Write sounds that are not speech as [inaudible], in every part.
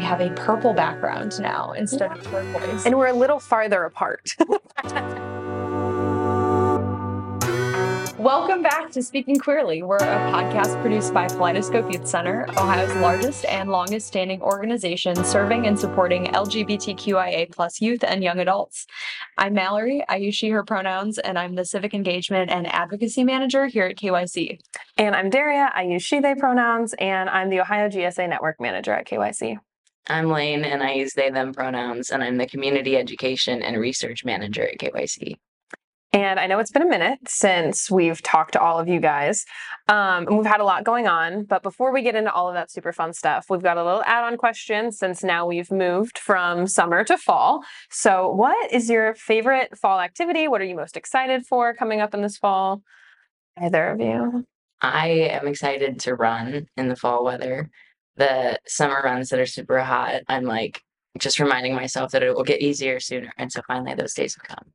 we have a purple background now instead of turquoise. And we're a little farther apart. [laughs] Welcome back to Speaking Queerly. We're a podcast produced by Kaleidoscope Youth Center, Ohio's largest and longest standing organization serving and supporting LGBTQIA plus youth and young adults. I'm Mallory. I use she, her pronouns, and I'm the Civic Engagement and Advocacy Manager here at KYC. and I'm Daria. I use she, they pronouns, and I'm the Ohio GSA Network Manager at KYC. I'm Lane and I use they, them pronouns, and I'm the Community Education and Research Manager at KYC. And I know it's been a minute since we've talked to all of you guys. Um, and we've had a lot going on. But before we get into all of that super fun stuff, we've got a little add on question since now we've moved from summer to fall. So, what is your favorite fall activity? What are you most excited for coming up in this fall? Either of you? I am excited to run in the fall weather. The summer runs that are super hot, I'm like just reminding myself that it will get easier sooner. And so finally those days will come.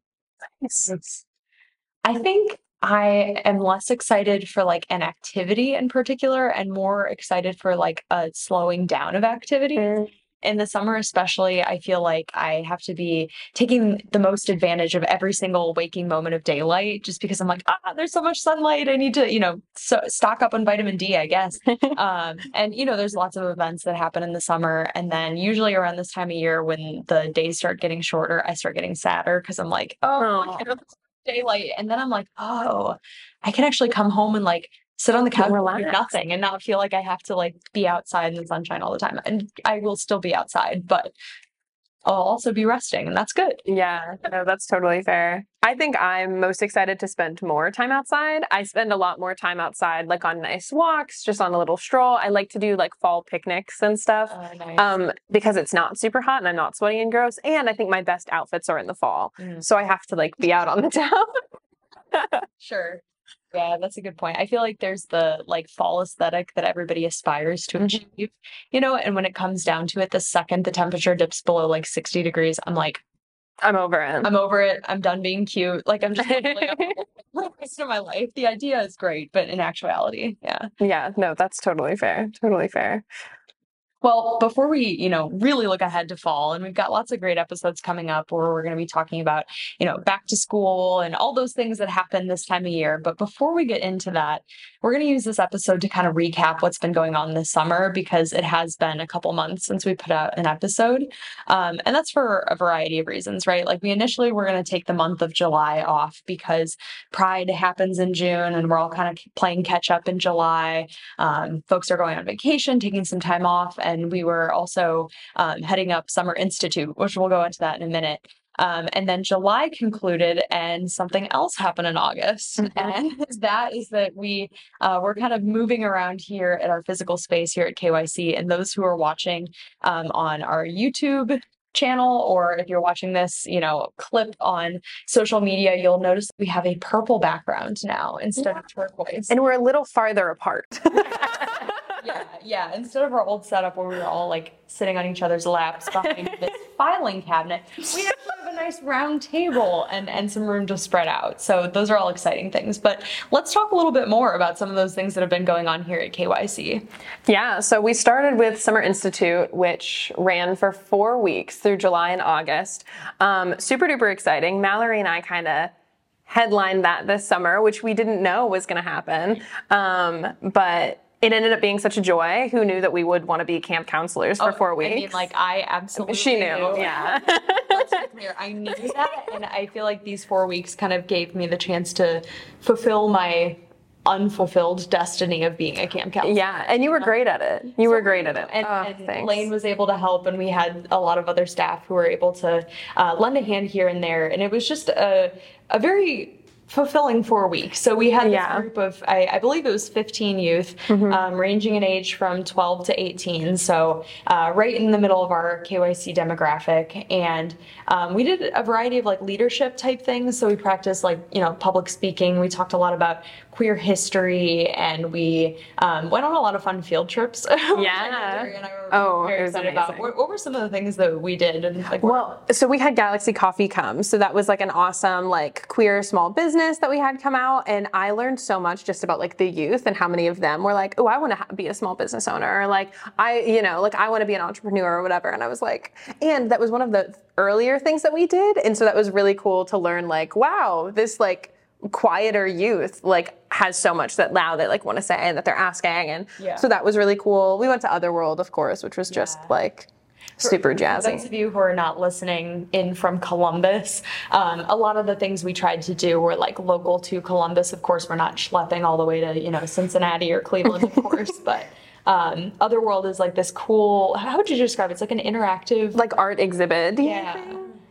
I think I am less excited for like an activity in particular and more excited for like a slowing down of activity. In the summer, especially, I feel like I have to be taking the most advantage of every single waking moment of daylight just because I'm like, ah, there's so much sunlight. I need to, you know, so stock up on vitamin D, I guess. [laughs] um, and, you know, there's lots of events that happen in the summer. And then usually around this time of year, when the days start getting shorter, I start getting sadder because I'm like, oh, don't daylight. And then I'm like, oh, I can actually come home and like sit on the couch and do nothing and not feel like I have to like be outside in the sunshine all the time. And I will still be outside, but I'll also be resting, and that's good. Yeah, no, that's totally fair. I think I'm most excited to spend more time outside. I spend a lot more time outside, like on nice walks, just on a little stroll. I like to do like fall picnics and stuff. Um, because it's not super hot and I'm not sweaty and gross. And I think my best outfits are in the fall. Mm. So I have to like be out on the [laughs] town. Sure. Yeah, that's a good point. I feel like there's the like fall aesthetic that everybody aspires to Mhm. achieve, you know, and when it comes down to it, the second the temperature dips below like 60 degrees, I'm like, I'm over it. I'm over it. I'm done being cute. Like I'm just for [laughs] the rest of my life. The idea is great, but in actuality, yeah. yeah, no, that's totally fair. Totally fair. Well, before we, you know, really look ahead to fall, and we've got lots of great episodes coming up where we're going to be talking about, you know, back to school and all those things that happen this time of year. But before we get into that, we're going to use this episode to kind of recap what's been going on this summer because it has been a couple months since we put out an episode. Um, and that's for a variety of reasons, right? Like we initially were going to take the month of July off because Pride happens in June and we're all kind of playing catch up in July um, folks are going on vacation, taking some time off, and we were also um, heading up Summer Institute, which we'll go into that in a minute. Um, and then July concluded, and something else happened in August, Mhm. and [laughs] that is that we uh, we're kind of moving around here at our physical space here at KYC. And those who are watching um, on our YouTube channel or if you're watching this you know clip on social media you'll notice we have a purple background now instead of turquoise And we're a little farther apart. [laughs] yeah. Instead of our old setup where we were all like sitting on each other's laps behind [laughs] this filing cabinet, we actually have a nice round table and and some room to spread out. So those are all exciting things. But let's talk a little bit more about some of those things that have been going on here at KYC. Yeah, so we started with Summer Institute, which ran for four weeks through July and August. Um, super duper exciting. Mallory and I kind of headlined that this summer, which we didn't know was going to happen. Um, but it ended up being such a joy. Who knew that we would want to be camp counselors for four weeks? Oh, I mean, like I absolutely she knew, knew. yeah. [laughs] Let's be clear. I knew that, and I feel like these four weeks kind of gave me the chance to fulfill my unfulfilled destiny of being a camp counselor. yeah, and you were great at it. You were great at it. And, Oh, and. Lane was able to help, and we had a lot of other staff who were able to uh, lend a hand here and there. And it was just a, a very fulfilling four weeks. So we had this Yeah. group of, I, I believe it was 15 youth, Mm-hmm. um, ranging in age from 12 to 18. So uh, right in the middle of our KYC demographic. And um, we did a variety of like leadership type things. So we practiced like, you know, public speaking. We talked a lot about queer history and we um, went on a lot of fun field trips. [laughs] which I know Yeah. And I were Oh, very it was excited about. amazing. What, what were some of the things that we did? And like, Well, so we had Galaxy Coffee come. So that was like an awesome, like queer small business business that we had come out, and I learned so much just about like the youth and how many of them were like, "Oh, I want to ha- be a small business owner," or like, "I, you know, like I want to be an entrepreneur or whatever." And I was like, and that was one of the earlier things that we did, and so that was really cool to learn. Like, wow, this like quieter youth like has so much that now they like want to say and that they're asking and Yeah. so that was really cool we went to otherworld of course which was just Yeah. like super jazzy. For those of you who are not listening in from Columbus, um, a lot of the things we tried to do were like local to Columbus. Of course, we're not schlepping all the way to you know Cincinnati or Cleveland, of [laughs] course, but. Um, Otherworld is like this cool. How would you describe it? It's like an interactive, like art exhibit Yeah.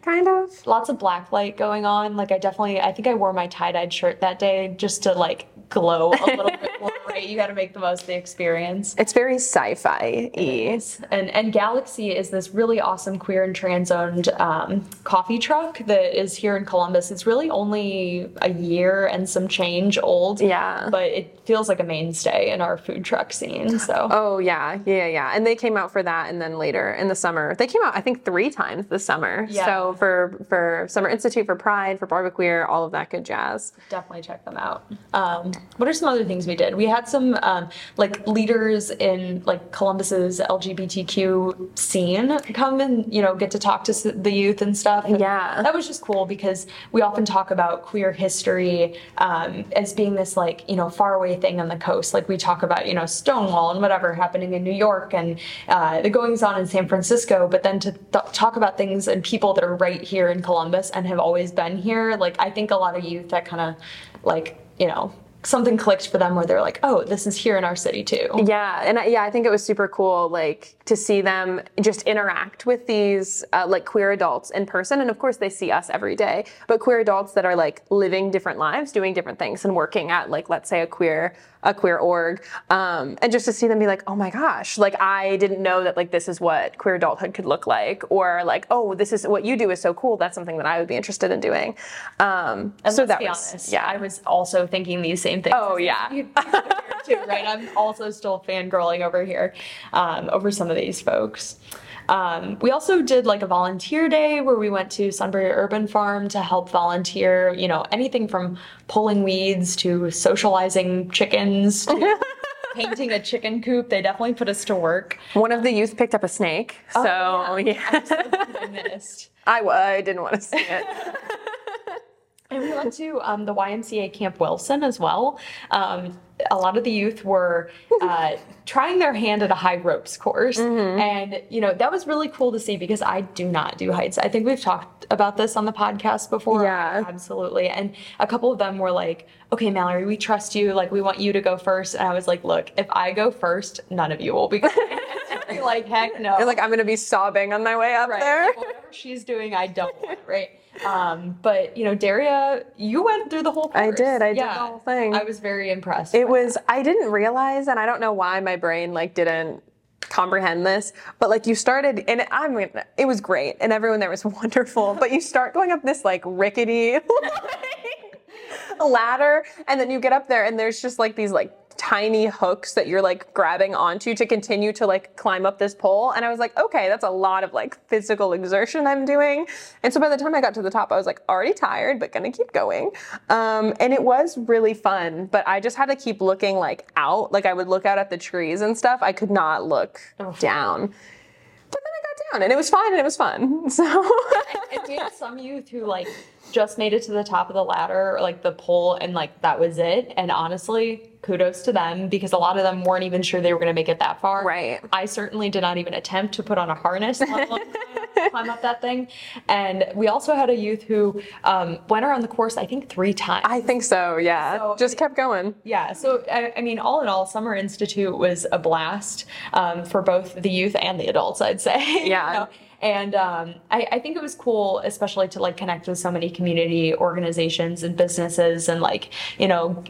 kind of lots of black light going on. Like I definitely, I think I wore my tie dyed shirt that day just to like glow a little [laughs] bit more. Right, you got to make the most of the experience. it's very sci-fi y And and Galaxy is this really awesome queer and trans owned um, coffee truck that is here in Columbus. It's really only a year and some change old. Yeah. But it feels like a mainstay in our food truck scene. So oh yeah yeah yeah and they came out for that and then later in the summer they came out i think three times this summer Yeah. so for for summer institute for pride for Bar-B-Queer all of that good jazz definitely check them out. Um, what are some other things we did? We had some um, like leaders in like Columbus's LGBTQ scene come and you know get to talk to the youth and stuff. And Yeah. that was just cool because we often talk about queer history um, as being this like you know faraway thing on the coast. Like we talk about you know Stonewall and whatever happening in New York and uh, the goings on in San Francisco, but then to th- talk about things and people that are right here in Columbus and have always been here. Like I think a lot of youth that kind of like you know something clicked for them where they're like, oh, this is here in our city too. Yeah, and I, yeah, I think it was super cool, like to see them just interact with these uh, like queer adults in person, and of course they see us every day, but queer adults that are like living different lives, doing different things, and working at like let's say a queer a queer org, um, and just to see them be like, oh my gosh, like I didn't know that like this is what queer adulthood could look like, or like oh this is what you do is so cool, that's something that I would be interested in doing. Um, And so let's that be was honest, yeah. I was also thinking these same things. Oh, yeah. [laughs] Too, right? I'm also still fangirling over here um, over some of these folks. Um, we also did like a volunteer day where we went to Sunbury Urban Farm to help volunteer, you know, anything from pulling weeds to socializing chickens to [laughs] painting a chicken coop. They definitely put us to work. One of the youth picked up a snake, so Oh, yeah. Glad I missed. [laughs] I, w- I didn't want to see it. [laughs] And we went to um, the YMCA Camp Wilson as well. Um, a lot of the youth were uh, [laughs] trying their hand at a high ropes course. Mm-hmm. And, you know, that was really cool to see because I do not do heights. I think we've talked about this on the podcast before. Yeah. Absolutely. And a couple of them were like, okay, Mallory, we trust you. Like, we want you to go first. And I was like, look, if I go first, none of you will be [laughs] like, heck no. You're like, I'm gonna be sobbing on my way up Right. there. Like, whatever she's doing, I don't want, right? Um, but you know, Daria, you went through the whole course. I did, I did the whole thing. I was very impressed. It was, I didn't realize, and I don't know why my brain like didn't comprehend this, but like you started, and I mean, it was great, and everyone there was [laughs] wonderful, but you start going up this like rickety [laughs] ladder, and then you get up there, and there's just like these like tiny hooks that you're like grabbing onto to continue to like climb up this pole. And i was like okay that's a lot of like physical exertion i'm doing. And so by the time i got to the top i was like already tired but gonna keep going. Um, and it was really fun but i just had to keep looking like out. Like i would look out at the trees and stuff. I could not look down. But then i got down and it was fine and it was fun. [laughs] So and had some youth who like just made it to the top of the ladder or like the pole and like that was it. And honestly, kudos to them because a lot of them weren't even sure they were going to make it that far. Right. I certainly did not even attempt to put on a harness, climb- [laughs] climb up that thing. And we also had a youth who um, went around the course, I think, three times. i think so yeah So- just kept going Yeah, so I, I mean, all in all, Summer Institute was a blast um, for both the youth and the adults, I'd say. [laughs] you Yeah. know? And um, I, I think it was cool, especially to like connect with so many community organizations and businesses, and like you know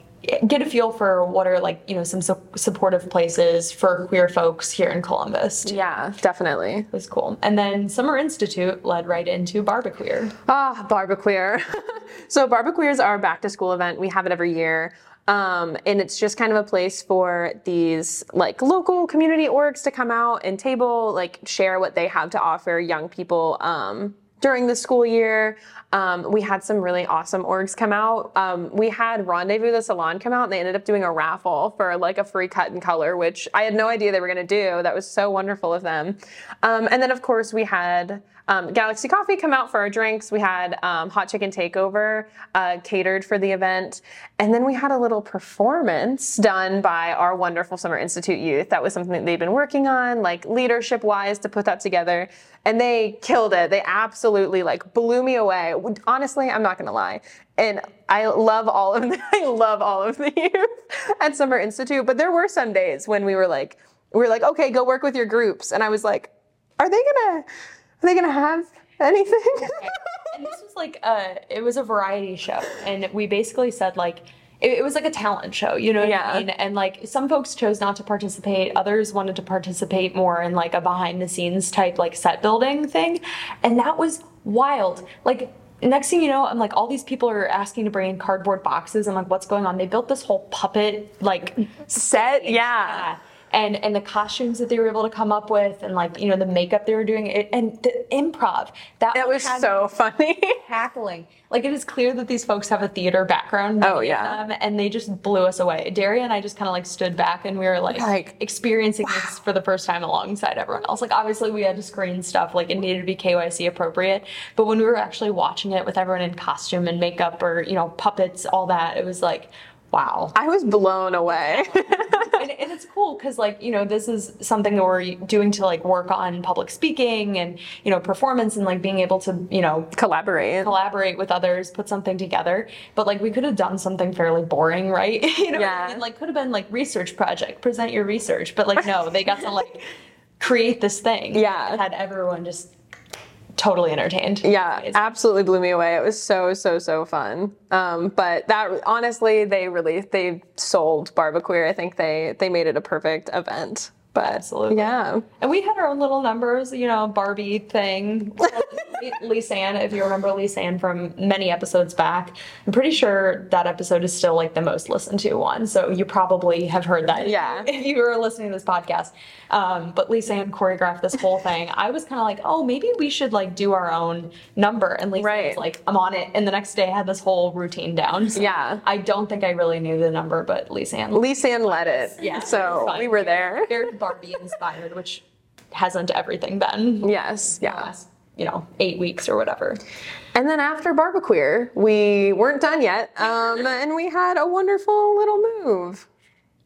get a feel for what are like you know some su- supportive places for queer folks here in Columbus. It yeah definitely it was cool. And then Summer Institute led right into Bar-B-Queer. Ah, Bar-B-Queer. [laughs] so Bar-B-Queer is our back to school event. We have it every year. Um, and it's just kind of a place for these like local community orgs to come out and table, like share what they have to offer young people um, during the school year. Um, we had some really awesome orgs come out. Um, we had Rendezvous the Salon come out, and they ended up doing a raffle for like a free cut and color, which I had no idea they were going to do. That was so wonderful of them. Um, and then, of course, we had um, Galaxy Coffee come out for our drinks. We had um, Hot Chicken Takeover uh, catered for the event. And then we had a little performance done by our wonderful Summer Institute youth. That was something that they'd been working on, like leadership wise, to put that together. And they killed it. They absolutely like blew me away. Honestly, I'm not gonna lie. And I love all of the, [laughs] I love all of the youth at Summer Institute. But there were some days when we were like, we were like, okay, go work with your groups. And I was like, are they gonna are they gonna have anything? and this was like a, it was a variety show, and we basically said like. It, it was like a talent show, you know what Yeah. I mean? And like some folks chose not to participate, others wanted to participate more in like a behind the scenes type like set building thing. And that was wild. Like next thing you know, I'm like all these people are asking to bring in cardboard boxes. I'm like, what's going on? They built this whole puppet like Set, yeah. yeah. And and the costumes that they were able to come up with, and like you know the makeup they were doing, it, and the improv that It was so funny. [laughs] cackling. Like it is clear that these folks have a theater background. Oh, yeah. them, and they just blew us away. Daria and I just kind of like stood back, and we were like, Like, experiencing this for the first time alongside everyone else. Like obviously we had to screen stuff, like it needed to be KYC appropriate, but when we were actually watching it with everyone in costume and makeup or you know puppets, all that, it was like. Wow. I was blown away. [laughs] and, and it's cool because like you know this is something that we're doing to like work on public speaking and you know performance and like being able to you know Collaborate. collaborate with others put something together but like we could have done something fairly boring right [laughs] you know I Yeah. mean? like could have been like research project present your research but like no they got to like [laughs] create this thing Yeah. had everyone just totally entertained Yeah, It's- absolutely blew me away. It was so so so fun. Um, but that honestly, they really they sold Bar-B-Queer. I think they they made it a perfect event. But Absolutely. yeah, And we had our own little numbers, you know, Barbie thing. [laughs] Lisanne, if you remember Lisanne from many episodes back, I'm pretty sure that episode is still like the most listened to one. So you probably have heard that. if you- Yeah. [laughs] If you were listening to this podcast. Um, but Lisanne choreographed this whole thing. I was kind of like, oh, maybe we should like do our own number. And Lisanne Right. was like, I'm on it. And the next day I had this whole routine down. So Yeah. I don't think I really knew the number, but Lisanne. Lisa Ann led it. Yeah, so we were there. Very Barbie inspired, which hasn't everything been. Yes, the yeah. last, you know, eight weeks or whatever. And then after Bar-B-Queer, we weren't done yet, um, [laughs] and we had a wonderful little move.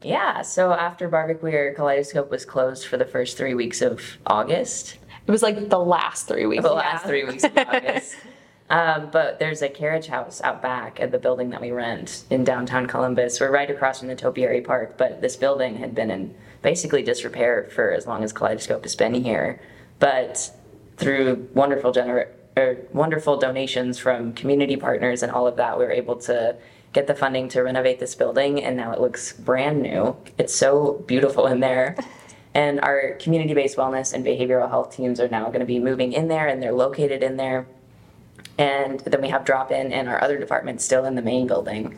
Yeah, so after Bar-B-Queer, Kaleidoscope was closed for the first three weeks of August. It was like the last three weeks. The last three weeks of August. [laughs] Um, but there's a carriage house out back at the building that we rent in downtown Columbus. We're right across from the Topiary Park, but this building had been in basically disrepair for as long as Kaleidoscope has been here. But through wonderful gener- or wonderful donations from community partners and all of that, we were able to get the funding to renovate this building, and now it looks brand new. It's so beautiful in there. [laughs] And our community based wellness and behavioral health teams are now going to be moving in there, and they're located in there. And then we have drop in and our other departments still in the main building.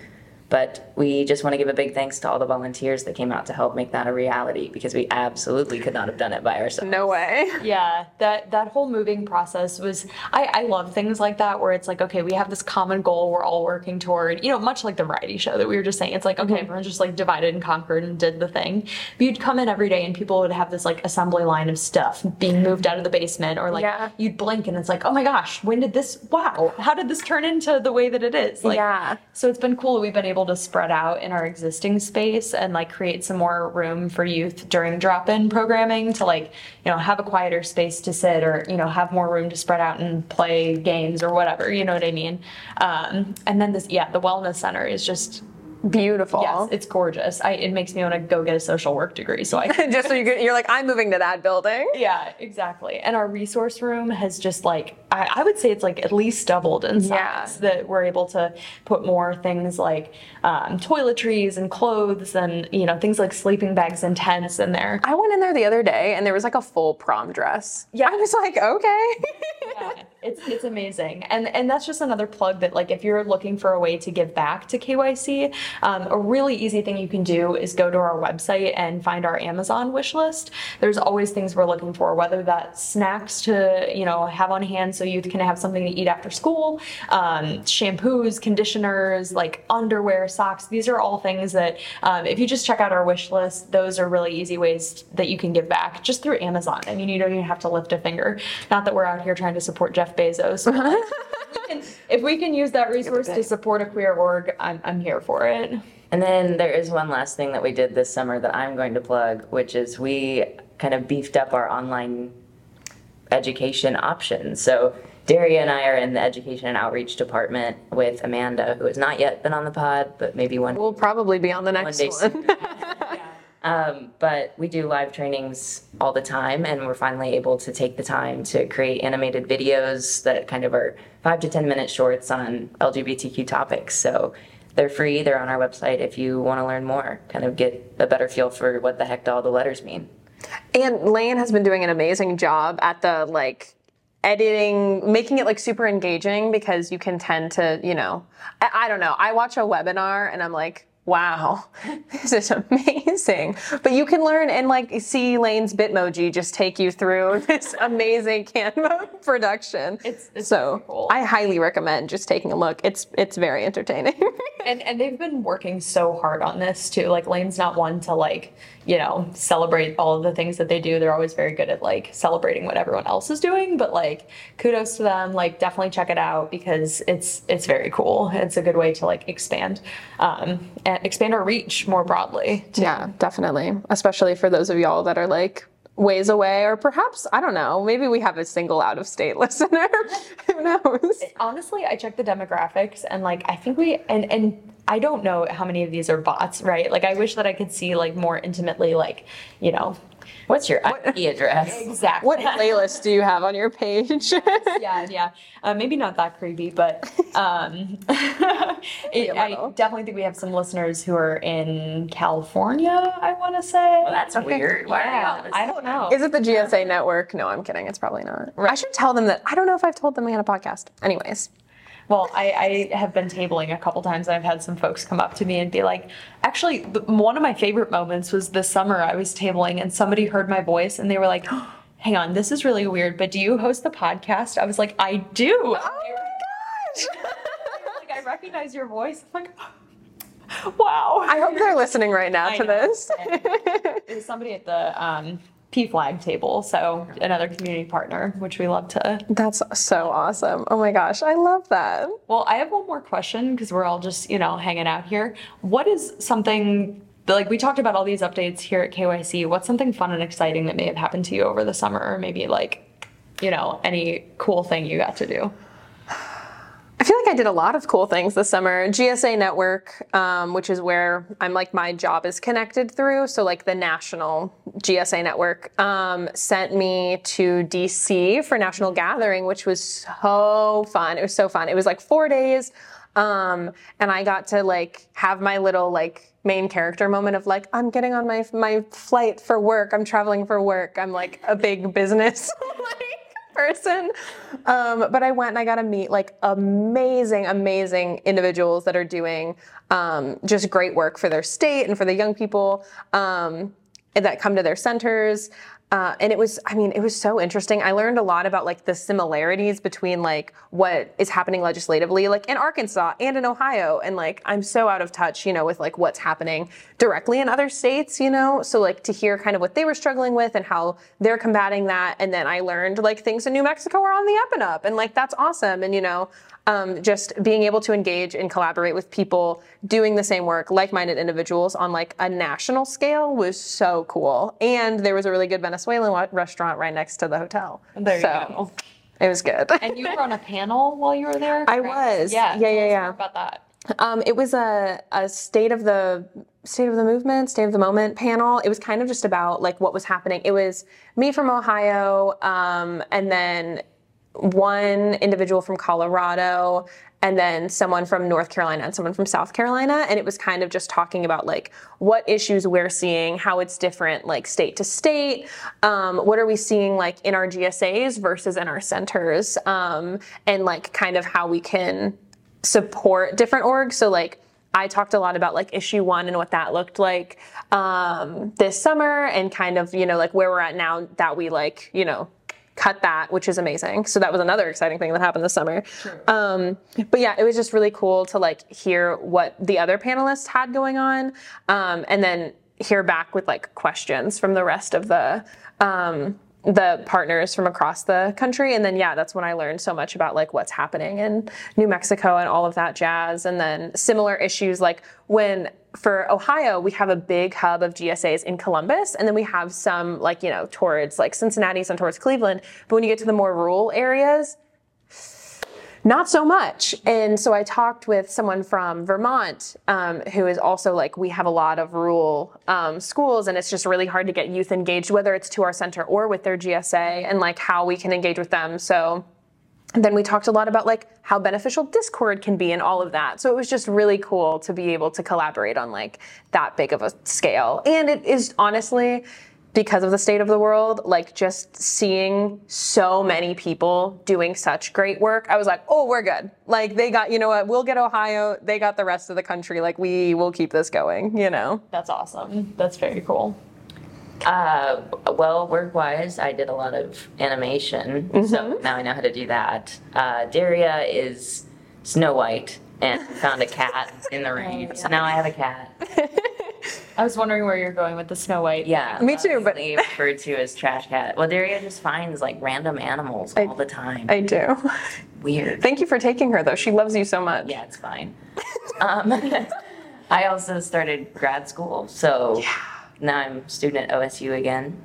But we just want to give a big thanks to all the volunteers that came out to help make that a reality because we absolutely could not have done it by ourselves. No way. Yeah, that that whole moving process was. I I love things like that where it's like, okay, we have this common goal we're all working toward. You know, much like the variety show that we were just saying. It's like, okay, mm-hmm. everyone just like divided and conquered and did the thing. But you'd come in every day and people would have this like assembly line of stuff being moved out of the basement, or like Yeah. you'd blink and it's like, oh my gosh, when did this? Wow, how did this turn into the way that it is? Like, Yeah. So it's been cool. We've been able to spread out in our existing space and like create some more room for youth during drop-in programming to like, you know, have a quieter space to sit or, you know, have more room to spread out and play games or whatever, you know what I mean? Um, and then this, yeah, the wellness center is just, Beautiful. yes, it's gorgeous. I, it makes me want to go get a social work degree. So I [laughs] Just so you get, you're like, I'm moving to that building. Yeah, exactly. And our resource room has just like I, I would say it's like at least doubled in size. Yeah. That we're able to put more things like um, toiletries and clothes and you know things like sleeping bags and tents in there. I went in there the other day and there was like a full prom dress. Yeah. I was like, okay. Yeah. [laughs] It's it's amazing, and and that's just another plug that like if you're looking for a way to give back to KYC, um, a really easy thing you can do is go to our website and find our Amazon wish list. There's always things we're looking for, whether that's snacks to you know have on hand so you can have something to eat after school, um, shampoos, conditioners, like underwear, socks. These are all things that um, if you just check out our wish list, those are really easy ways that you can give back just through Amazon. I mean, you don't even have to lift a finger. Not that we're out here trying to support Jeff Bezos. like, [laughs] if, we can, if we can use that resource to support a queer org, I'm, I'm here for it. And then there is one last thing that we did this summer that I'm going to plug, which is we kind of beefed up our online education options. So Daria and I are in the education and outreach department with Amanda, who has not yet been on the pod, but maybe one We'll probably be on the next one. [laughs] Um, but we do live trainings all the time, and we're finally able to take the time to create animated videos that kind of are five to 10 minute shorts on LGBTQ topics. So they're free, they're on our website if you want to learn more, kind of get a better feel for what the heck all the letters mean. And Lane has been doing an amazing job at the like editing, making it like super engaging because you can tend to, you know, I, I don't know. I watch a webinar and I'm like, wow, [laughs] this is amazing. But you can learn and like see Lane's Bitmoji just take you through [laughs] this amazing Canva [laughs] production. It's- it's so cool. I highly recommend just taking a look. It's it's very entertaining. and and they've been working so hard on this too like lane's not one to like you know celebrate all of the things that they do they're always very good at like celebrating what everyone else is doing but like kudos to them like definitely check it out because it's it's very cool it's a good way to like expand um and expand our reach more broadly too. Yeah, definitely. Especially for those of y'all that are like ways away, or perhaps, I don't know, maybe we have a single out of state [laughs] listener. Who knows? honestly i checked the demographics and like i think we and and i don't know how many of these are bots right like i wish that i could see like more intimately like you know What's your IP address? exactly What playlist do you have on your page? [laughs] yeah, yeah. Uh, maybe not that creepy, but um, [laughs] it, I definitely think we have some listeners who are in California. I want to say. Well, that's weird. Why are yeah, y'all I don't know. Is it the GSA network? No, I'm kidding. It's probably not. I should tell them that. I don't know if I've told them we had a podcast. Anyways. Well, I, I have been tabling a couple times and I've had some folks come up to me and be like, actually, one of my favorite moments was this summer I was tabling and somebody heard my voice and they were like, [gasps] hang on, this is really weird, but do you host the podcast? I was like, I do. Oh my gosh. [laughs] like, I recognize your voice. I'm like, [gasps] wow. I hope they're listening right now I to know. this. Somebody at the um, PFLAG table, so another community partner, which we love to. That's so awesome. Oh my gosh, I love that. Well, I have one more question because we're all just, you know, hanging out here. What is something like we talked about all these updates here at KYC? What's something fun and exciting that may have happened to you over the summer, or maybe like, you know, any cool thing you got to do? I feel like I did a lot of cool things this summer. GSA Network, um, which is where I'm like my job is connected through. So like the national GSA Network um, sent me to DC for National Gathering, which was so fun. It was so fun. It was like four days, um, and I got to like have my little like main character moment of like I'm getting on my my flight for work. I'm traveling for work. I'm like a big business. [laughs] like, person. Um, but I went and I got to meet like amazing, amazing individuals that are doing um, just great work for their state and for the young people um, that come to their centers. Uh, and it was, I mean, it was so interesting. I learned a lot about like the similarities between like what is happening legislatively, like in Arkansas and in Ohio. And like, I'm so out of touch, you know, with like what's happening directly in other states, you know? So like to hear kind of what they were struggling with and how they're combating that. And then I learned like things in New Mexico are on the up and up. And like, that's awesome. And, you know, um, just being able to engage and collaborate with people doing the same work, like-minded individuals on like a national scale was so cool. And there was a really good Venezuelan restaurant right next to the hotel. There you go. it was good. [laughs] And you were on a panel while you were there. I was. Yeah. Yeah, yeah, yeah. About that. Um, it was a, a state of the state of the movement, state of the moment panel. It was kind of just about like what was happening. It was me from Ohio, um, and then one individual from Colorado, and then someone from North Carolina and someone from South Carolina. And it was kind of just talking about like what issues we're seeing, how it's different, like state to state. Um, what are we seeing like in our GSAs versus in our centers, um, and like kind of how we can support different orgs. So like I talked a lot about like issue one and what that looked like um, this summer and kind of, you know, like where we're at now that we like, you know, cut that, which is amazing. So that was another exciting thing that happened this summer. Um, but yeah, it was just really cool to like hear what the other panelists had going on um, and then hear back with like questions from the rest of the um, the partners from across the country. And then yeah that's when i learned so much about like what's happening in new mexico and all of that jazz. And then similar issues like when for ohio we have a big hub of gsas in columbus. And then we have some like you know towards like cincinnati some towards cleveland. But when you get to the more rural areas not so much. And so I talked with someone from Vermont um, who is also like, we have a lot of rural um, schools, and it's just really hard to get youth engaged, whether it's to our center or with their GSA, and like how we can engage with them. So then we talked a lot about like how beneficial Discord can be and all of that. So it was just really cool to be able to collaborate on like that big of a scale. And it is honestly, because of the state of the world, like just seeing so many people doing such great work, I was like, oh, we're good. Like they got, you know what, we'll get Ohio, they got the rest of the country. Like we will keep this going, you know? That's awesome. That's very cool. Uh, well, work wise, I did a lot of animation, so now I know how to do that. Uh, Daria is Snow White and found a cat in the rain, [laughs] so now I have a cat. [laughs] I was wondering where you're going with the Snow White. Yeah, Me too, but- lovingly [laughs] referred to as trash cat. Well, Daria just finds like random animals all the time. I do. Weird. Thank you for taking her though. She loves you so much. Yeah, it's fine. um, [laughs] I also started grad school, so now I'm student at OSU again.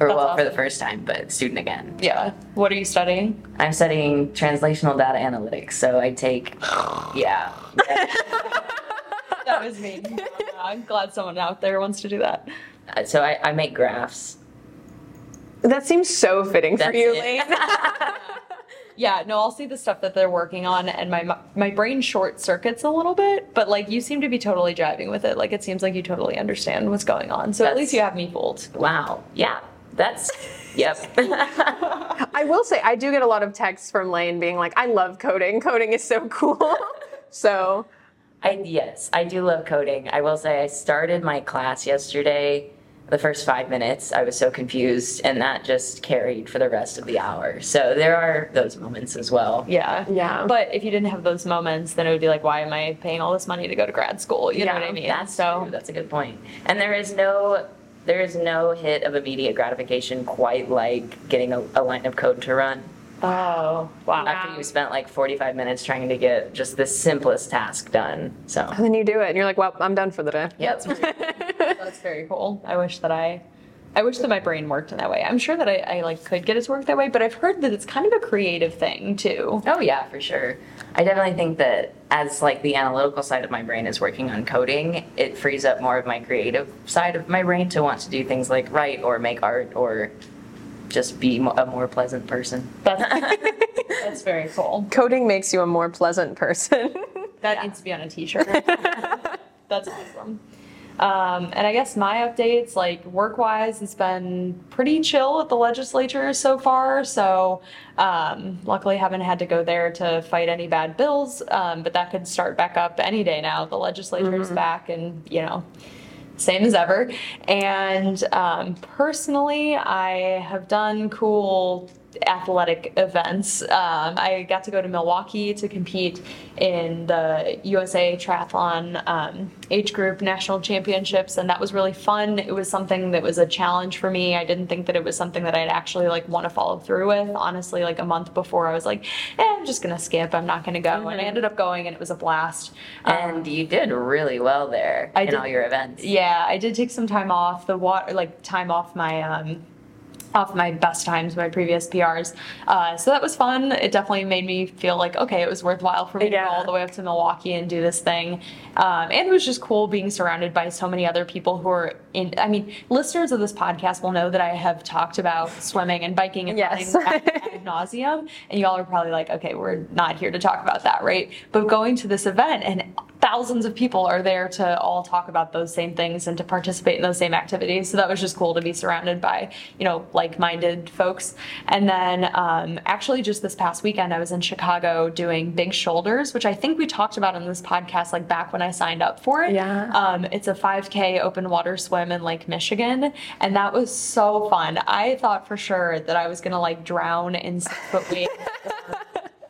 Or That's well, for the first time, but student again. Yeah. What are you studying? I'm studying translational data analytics, so I take, yeah. [laughs] That was me. [laughs] I'm glad someone out there wants to do that. Uh, So I, I make graphs. That seems so fitting for That's you, it. Lane. [laughs] [laughs] Yeah, no, I'll see the stuff that they're working on, and my my brain short circuits a little bit. But like, you seem to be totally driving with it. Like, it seems like you totally understand what's going on. So at least you have me fooled. Wow. Yeah. That's, yep. I will say I do get a lot of texts from Lane being like, "I love coding. Coding is so cool." so I, yes, I do love coding. I will say I started my class yesterday. The first five minutes, I was so confused, and that just carried for the rest of the hour. So there are those moments as well. Yeah. Yeah. But if you didn't have those moments, then it would be like, why am I paying all this money to go to grad school? You know what I mean? That's so true. That's a good point. And there is no there is no hit of immediate gratification quite like getting a, a line of code to run. Oh, wow. After you spent like 45 minutes trying to get just the simplest task done. So and then you do it, and you're like, "Well, I'm done for the day." yeah, [laughs] That's very cool. I wish that I, I wish that my brain worked in that way. I'm sure that I, I like could get it to work that way, but I've heard that it's kind of a creative thing too. Oh yeah, for sure. I definitely think that as like the analytical side of my brain is working on coding, it frees up more of my creative side of my brain to want to do things like write or make art or just be a more pleasant person. That's [laughs] that's very cool. Coding makes you a more pleasant person. [laughs] That needs to be on a T-shirt. [laughs] That's awesome. Um, and I guess my updates, like work-wise, it's been pretty chill at the legislature so far. So um, luckily, haven't had to go there to fight any bad bills. Um, but that could start back up any day now. The legislature's back, and you know, same as ever. And um, personally, I have done cool athletic events. Um, I got to go to Milwaukee to compete in the USA Triathlon um, age group national championships, and that was really fun. It was something that was a challenge for me. I didn't think that it was something that I'd actually like want to follow through with. Honestly, like a month before, I was like, eh, I'm just gonna skip. I'm not gonna go, and I ended up going, and it was a blast. Um, And you did really well there I in did- all your events. yeah, I did take some time off. The water, like time off my um, off my best times, my previous PRs. Uh, so that was fun. It definitely made me feel like, okay, it was worthwhile for me to go all the way up to Milwaukee and do this thing. Um, and it was just cool being surrounded by so many other people who are in. I mean, listeners of this podcast will know that I have talked about swimming and biking and Yes. running ad, ad nauseum. And y'all are probably like, okay, we're not here to talk about that, right? But going to this event and thousands of people are there to all talk about those same things and to participate in those same activities. So that was just cool to be surrounded by, you know, like-minded folks. And then um, actually just this past weekend, I was in Chicago doing Big Shoulders, which I think we talked about in this podcast, like back when I signed up for it. Yeah. Um, it's a 5K open water swim in Lake Michigan, and that was so fun. I thought for sure that I was gonna like drown in six foot waves. [laughs]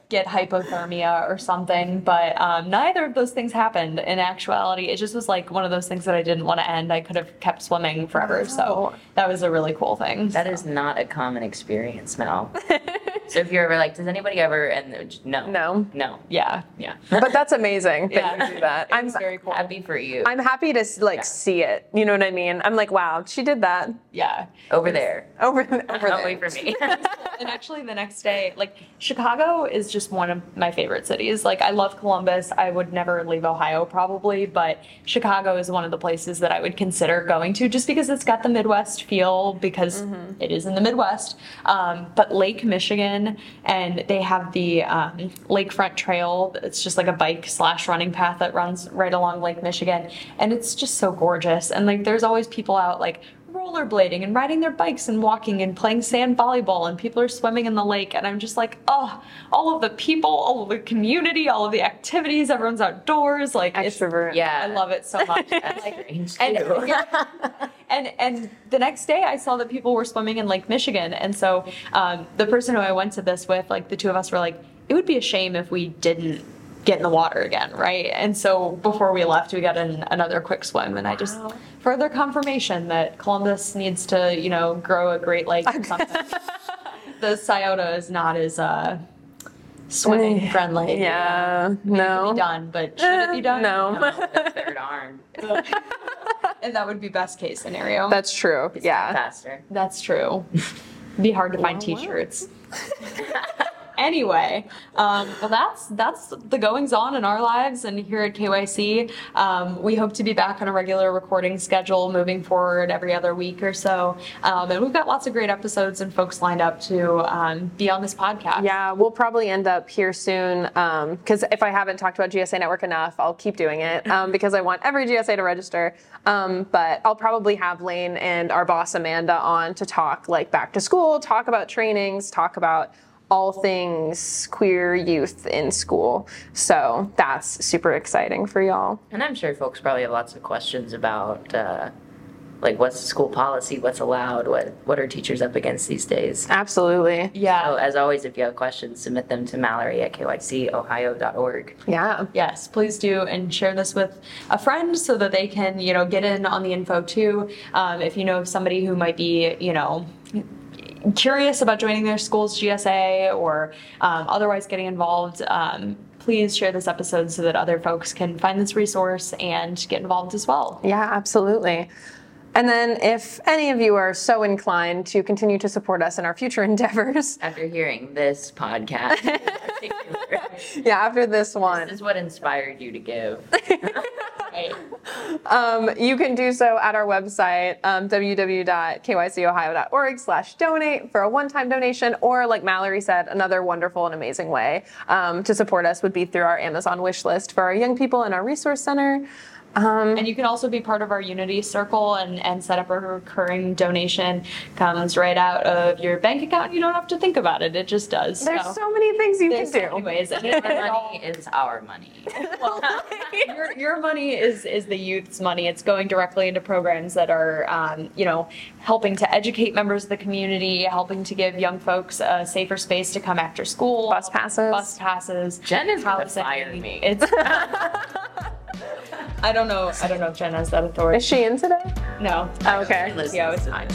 or Get hypothermia or something, but um, neither of those things happened. In actuality, it just was like one of those things that I didn't want to end. I could have kept swimming forever, so that was a really cool thing. That is not a common experience, Mel. [laughs] so if you're ever like, does anybody ever? And no, No. no, yeah, yeah. [laughs] But that's amazing that Yeah. you do that. I'm very cool. Happy for you. I'm happy to like Yeah. see it. You know what I mean? I'm like, wow, she did that yeah. over there. over over Not there. away from me. [laughs] and actually the next day like chicago is just one of my favorite cities. Like i love columbus. I would never leave ohio probably but chicago is one of the places that i would consider going to just because it's got the midwest feel because it is in the midwest. Um, but lake michigan and they have the um, lakefront trail. It's just like a bike slash running path that runs right along lake michigan. And it's just so gorgeous. And like there's always people out like rollerblading and riding their bikes and walking and playing sand volleyball and people are swimming in the lake and I'm just like, oh, all of the people, all of the community, all of the activities, everyone's outdoors, like Extrovert. yeah, I love it so much. [laughs] And, like, and, [laughs] yeah. and and the next day I saw that people were swimming in Lake Michigan, and so um, the person who I went to this with, like the two of us were like, it would be a shame if we didn't get in the water again, right? And so before we left, we got in another quick swim, and I just Wow. further confirmation that Columbus needs to, you know, grow a Great Lake or something. [laughs] the Scioto is not as uh, swimming friendly. Yeah. Be No. done, but should it be done? No. [laughs] The third arm. and that would be best case scenario. That's true. Yeah. Faster. That's true. be hard to find Wow, wow. t-shirts. [laughs] anyway, um, well, that's that's the goings on in our lives and here at KYC. Um, we hope to be back on a regular recording schedule moving forward every other week or so, um, and we've got lots of great episodes and folks lined up to um, be on this podcast. Yeah, we'll probably end up here soon. Because if I haven't talked about GSA Network enough, I'll keep doing it um, [laughs] because I want every GSA to register. Um, but I'll probably have Lane and our boss Amanda on to talk like back to school, talk about trainings, talk about all things queer youth in school. So that's super exciting for y'all. And I'm sure folks probably have lots of questions about, uh, like, what's school policy, what's allowed, what what are teachers up against these days. Absolutely. Yeah. So as always, if you have questions, submit them to Mallory at kycohio.org. Yeah. Yes, please do, and share this with a friend so that they can, you know, get in on the info too. Um, if you know of somebody who might be, you know, curious about joining their school's GSA or um, otherwise getting involved, um, please share this episode so that other folks can find this resource and get involved as well. Yeah, absolutely. And then, if any of you are so inclined to continue to support us in our future [laughs] endeavors, After hearing this podcast, [laughs] [laughs] yeah, after this one, this one, is what inspired you to give. Right. um, you can do so at our website, um, www.kycohio.org slash donate for a one-time donation, or like Mallory said, another wonderful and amazing way um, to support us would be through our Amazon wish list for our young people in our resource center. And you can also be part of our Unity Circle and, and set up a recurring donation. Comes right out of your bank account. You don't have to think about it. It just does. There's so many things you can do. many ways. And it, Our it all- money is our money. [laughs] well, your, your money is is the youth's money. It's going directly into programs that are, um, you know, helping to educate members of the community, helping to give young folks a safer space to come after school. Bus passes. Bus passes. Jen is gonna fire me. It's. [laughs] [laughs] I don't know. I don't know if Jen has that authority. Is she in today? No. Oh, okay. Yeah, it's [laughs] fine.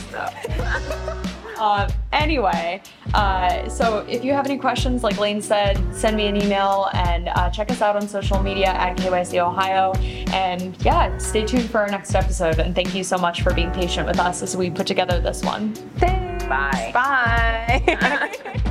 Um, anyway, uh, so if you have any questions, like Lane said, send me an email and uh, check us out on social media at KYC Ohio. And yeah, stay tuned for our next episode. And thank you so much for being patient with us as we put together this one. Thanks. Bye. Bye. [laughs] [laughs]